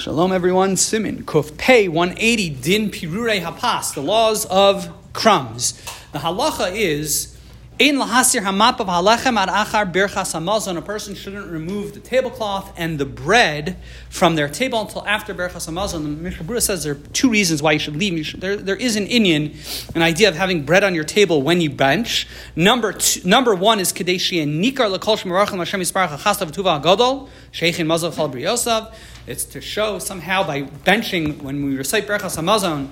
Shalom, everyone. Siman Kuf Pei 180 Din Pirure Hapas, the laws of crumbs. The halacha is Ein lahasir hamap of halechem ad achar birchas hamazon. A person shouldn't remove the tablecloth and the bread from their table until after birchas hamazon. The Mishnah Berurah says there are two reasons why you should leave. You should, there, there is an inyan, an idea of having bread on your table when you bench. Number two, number one is kadeshi and nikar lekol shmerachim Hashem yisbarach achastav tuva agadol sheichin mazav chal briyosav. It's to show somehow by benching when we recite birchas hamazon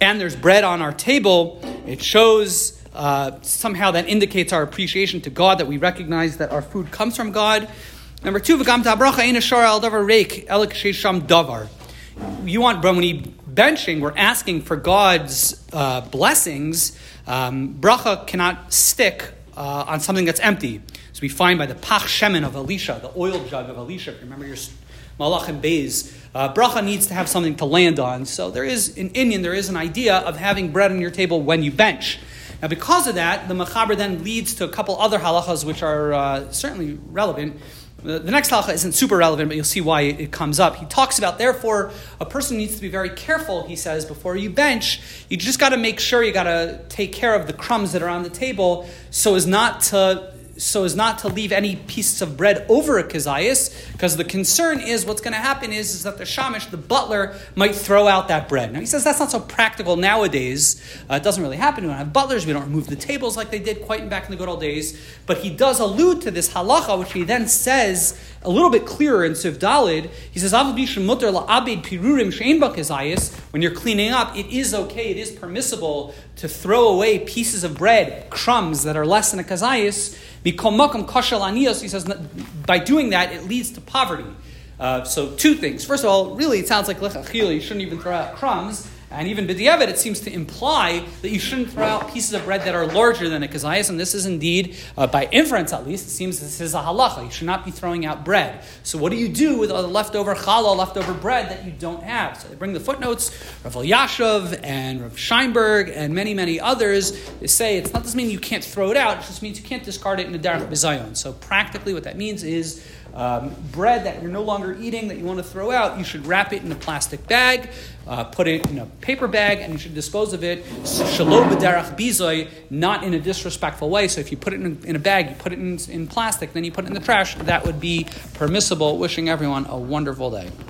and there's bread on our table. It shows uh, somehow that indicates our appreciation to God, that we recognize that our food comes from God. Number two, davar. Reik elik davar. You want, when we benching, we're asking for God's uh, blessings. Um, bracha cannot stick uh, on something that's empty. So we find by the pach shemen of Elisha, the oil jug of Elisha. Remember your malachim bays. Uh, bracha needs to have something to land on. So there is, in inyan, there is an idea of having bread on your table when you bench. Now, because of that, the Mechaber then leads to a couple other halachas which are uh, certainly relevant. The, the next halacha isn't super relevant, but you'll see why it comes up. He talks about, therefore, a person needs to be very careful, he says, before you bench. You just got to make sure you got to take care of the crumbs that are on the table so as not to so as not to leave any pieces of bread over a kazayas, because the concern is what's going to happen is, is that the shamish, the butler, might throw out that bread. Now he says that's not so practical nowadays. Uh, it doesn't really happen. We don't have butlers. We don't remove the tables like they did quite back in the good old days. But he does allude to this halacha, which he then says a little bit clearer in Se'if Daled. He says, when you're cleaning up, it is okay, it is permissible to throw away pieces of bread, crumbs that are less than a kazayas. He says, by doing that, it leads to poverty. Uh, so, two things. First of all, really, it sounds like you shouldn't even throw out crumbs. And even b'diavad, it seems to imply that you shouldn't throw out pieces of bread that are larger than a kazayas, and this is indeed, uh, by inference at least, it seems this is a halacha. You should not be throwing out bread. So what do you do with all the leftover challah, leftover bread that you don't have? So they bring the footnotes, Rav Elyashiv and Rav Scheinberg and many, many others they say it's not doesn't mean you can't throw it out, it just means you can't discard it in a derech bizayon. So practically what that means is um, bread that you're no longer eating that you want to throw out, you should wrap it in a plastic bag, uh, put it in a paper bag, and you should dispose of it shalom not in a disrespectful way. So if you put it in, in a bag, you put it in, in plastic, then you put it in the trash, that would be permissible. Wishing everyone a wonderful day.